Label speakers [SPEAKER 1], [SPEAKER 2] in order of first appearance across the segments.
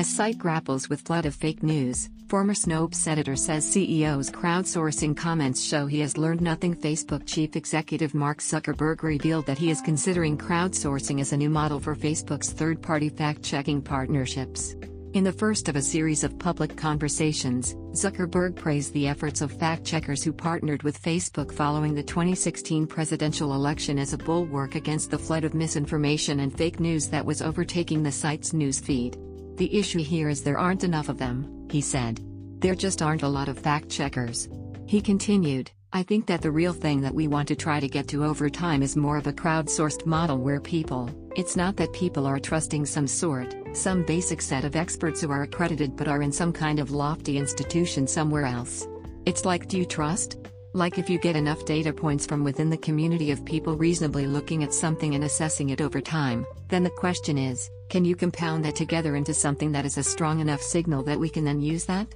[SPEAKER 1] As site grapples with flood of fake news, former Snopes editor says CEO's crowdsourcing comments show he has learned nothing. Facebook chief executive Mark Zuckerberg revealed that he is considering crowdsourcing as a new model for Facebook's third-party fact-checking partnerships. In the first of a series of public conversations, Zuckerberg praised the efforts of fact checkers who partnered with Facebook following the 2016 presidential election as a bulwark against the flood of misinformation and fake news that was overtaking the site's newsfeed. The issue here is there aren't enough of them, he said. There just aren't a lot of fact checkers. He continued, I think that the real thing that we want to try to get to over time is more of a crowdsourced model where people, it's not that people are trusting some sort, some basic set of experts who are accredited but are in some kind of lofty institution somewhere else. It's like do you trust? Like if you get enough data points from within the community of people reasonably looking at something and assessing it over time, then the question is, can you compound that together into something that is a strong enough signal that we can then use that?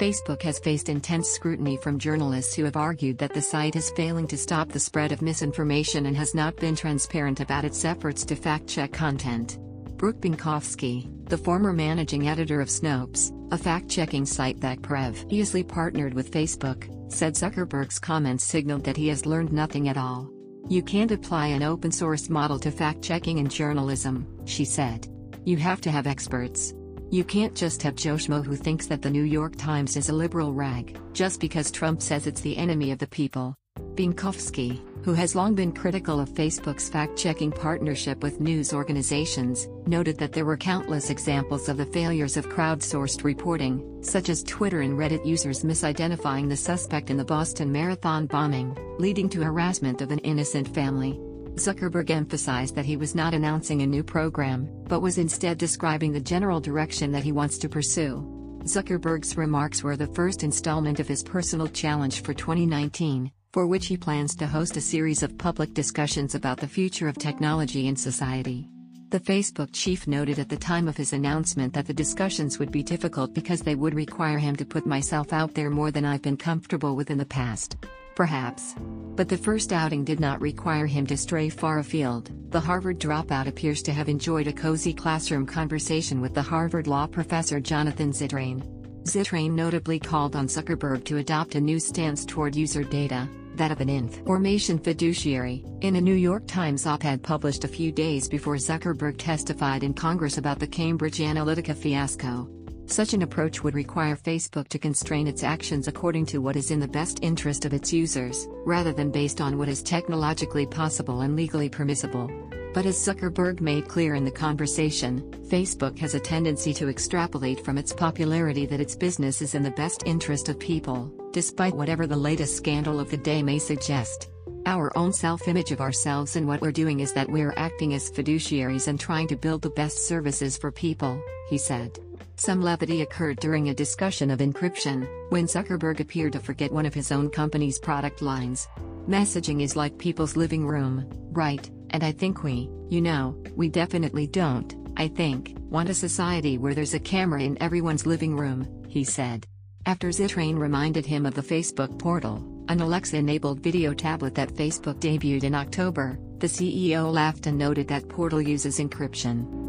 [SPEAKER 1] Facebook has faced intense scrutiny from journalists who have argued that the site is failing to stop the spread of misinformation and has not been transparent about its efforts to fact check content. Brooke Binkowski, the former managing editor of Snopes, a fact checking site that previously partnered with Facebook, said Zuckerberg's comments signaled that he has learned nothing at all. You can't apply an open source model to fact checking in journalism, she said. You have to have experts. You can't just have Joe Schmo who thinks that the New York Times is a liberal rag, just because Trump says it's the enemy of the people. Binkowski, who has long been critical of Facebook's fact checking partnership with news organizations, noted that there were countless examples of the failures of crowdsourced reporting, such as Twitter and Reddit users misidentifying the suspect in the Boston Marathon bombing, leading to harassment of an innocent family. Zuckerberg emphasized that he was not announcing a new program, but was instead describing the general direction that he wants to pursue. Zuckerberg's remarks were the first installment of his personal challenge for 2019, for which he plans to host a series of public discussions about the future of technology in society. The Facebook chief noted at the time of his announcement that the discussions would be difficult because they would require him to put myself out there more than I've been comfortable with in the past. Perhaps. But the first outing did not require him to stray far afield. The Harvard dropout appears to have enjoyed a cozy classroom conversation with the Harvard law professor Jonathan Zittrain. Zittrain notably called on Zuckerberg to adopt a new stance toward user data, that of an information fiduciary, in a New York Times op ed published a few days before Zuckerberg testified in Congress about the Cambridge Analytica fiasco. Such an approach would require Facebook to constrain its actions according to what is in the best interest of its users, rather than based on what is technologically possible and legally permissible. But as Zuckerberg made clear in the conversation, Facebook has a tendency to extrapolate from its popularity that its business is in the best interest of people, despite whatever the latest scandal of the day may suggest. Our own self image of ourselves and what we're doing is that we're acting as fiduciaries and trying to build the best services for people, he said. Some levity occurred during a discussion of encryption, when Zuckerberg appeared to forget one of his own company's product lines. Messaging is like people's living room, right? And I think we, you know, we definitely don't, I think, want a society where there's a camera in everyone's living room, he said. After Zittrain reminded him of the Facebook portal, an Alexa enabled video tablet that Facebook debuted in October, the CEO laughed and noted that Portal uses encryption.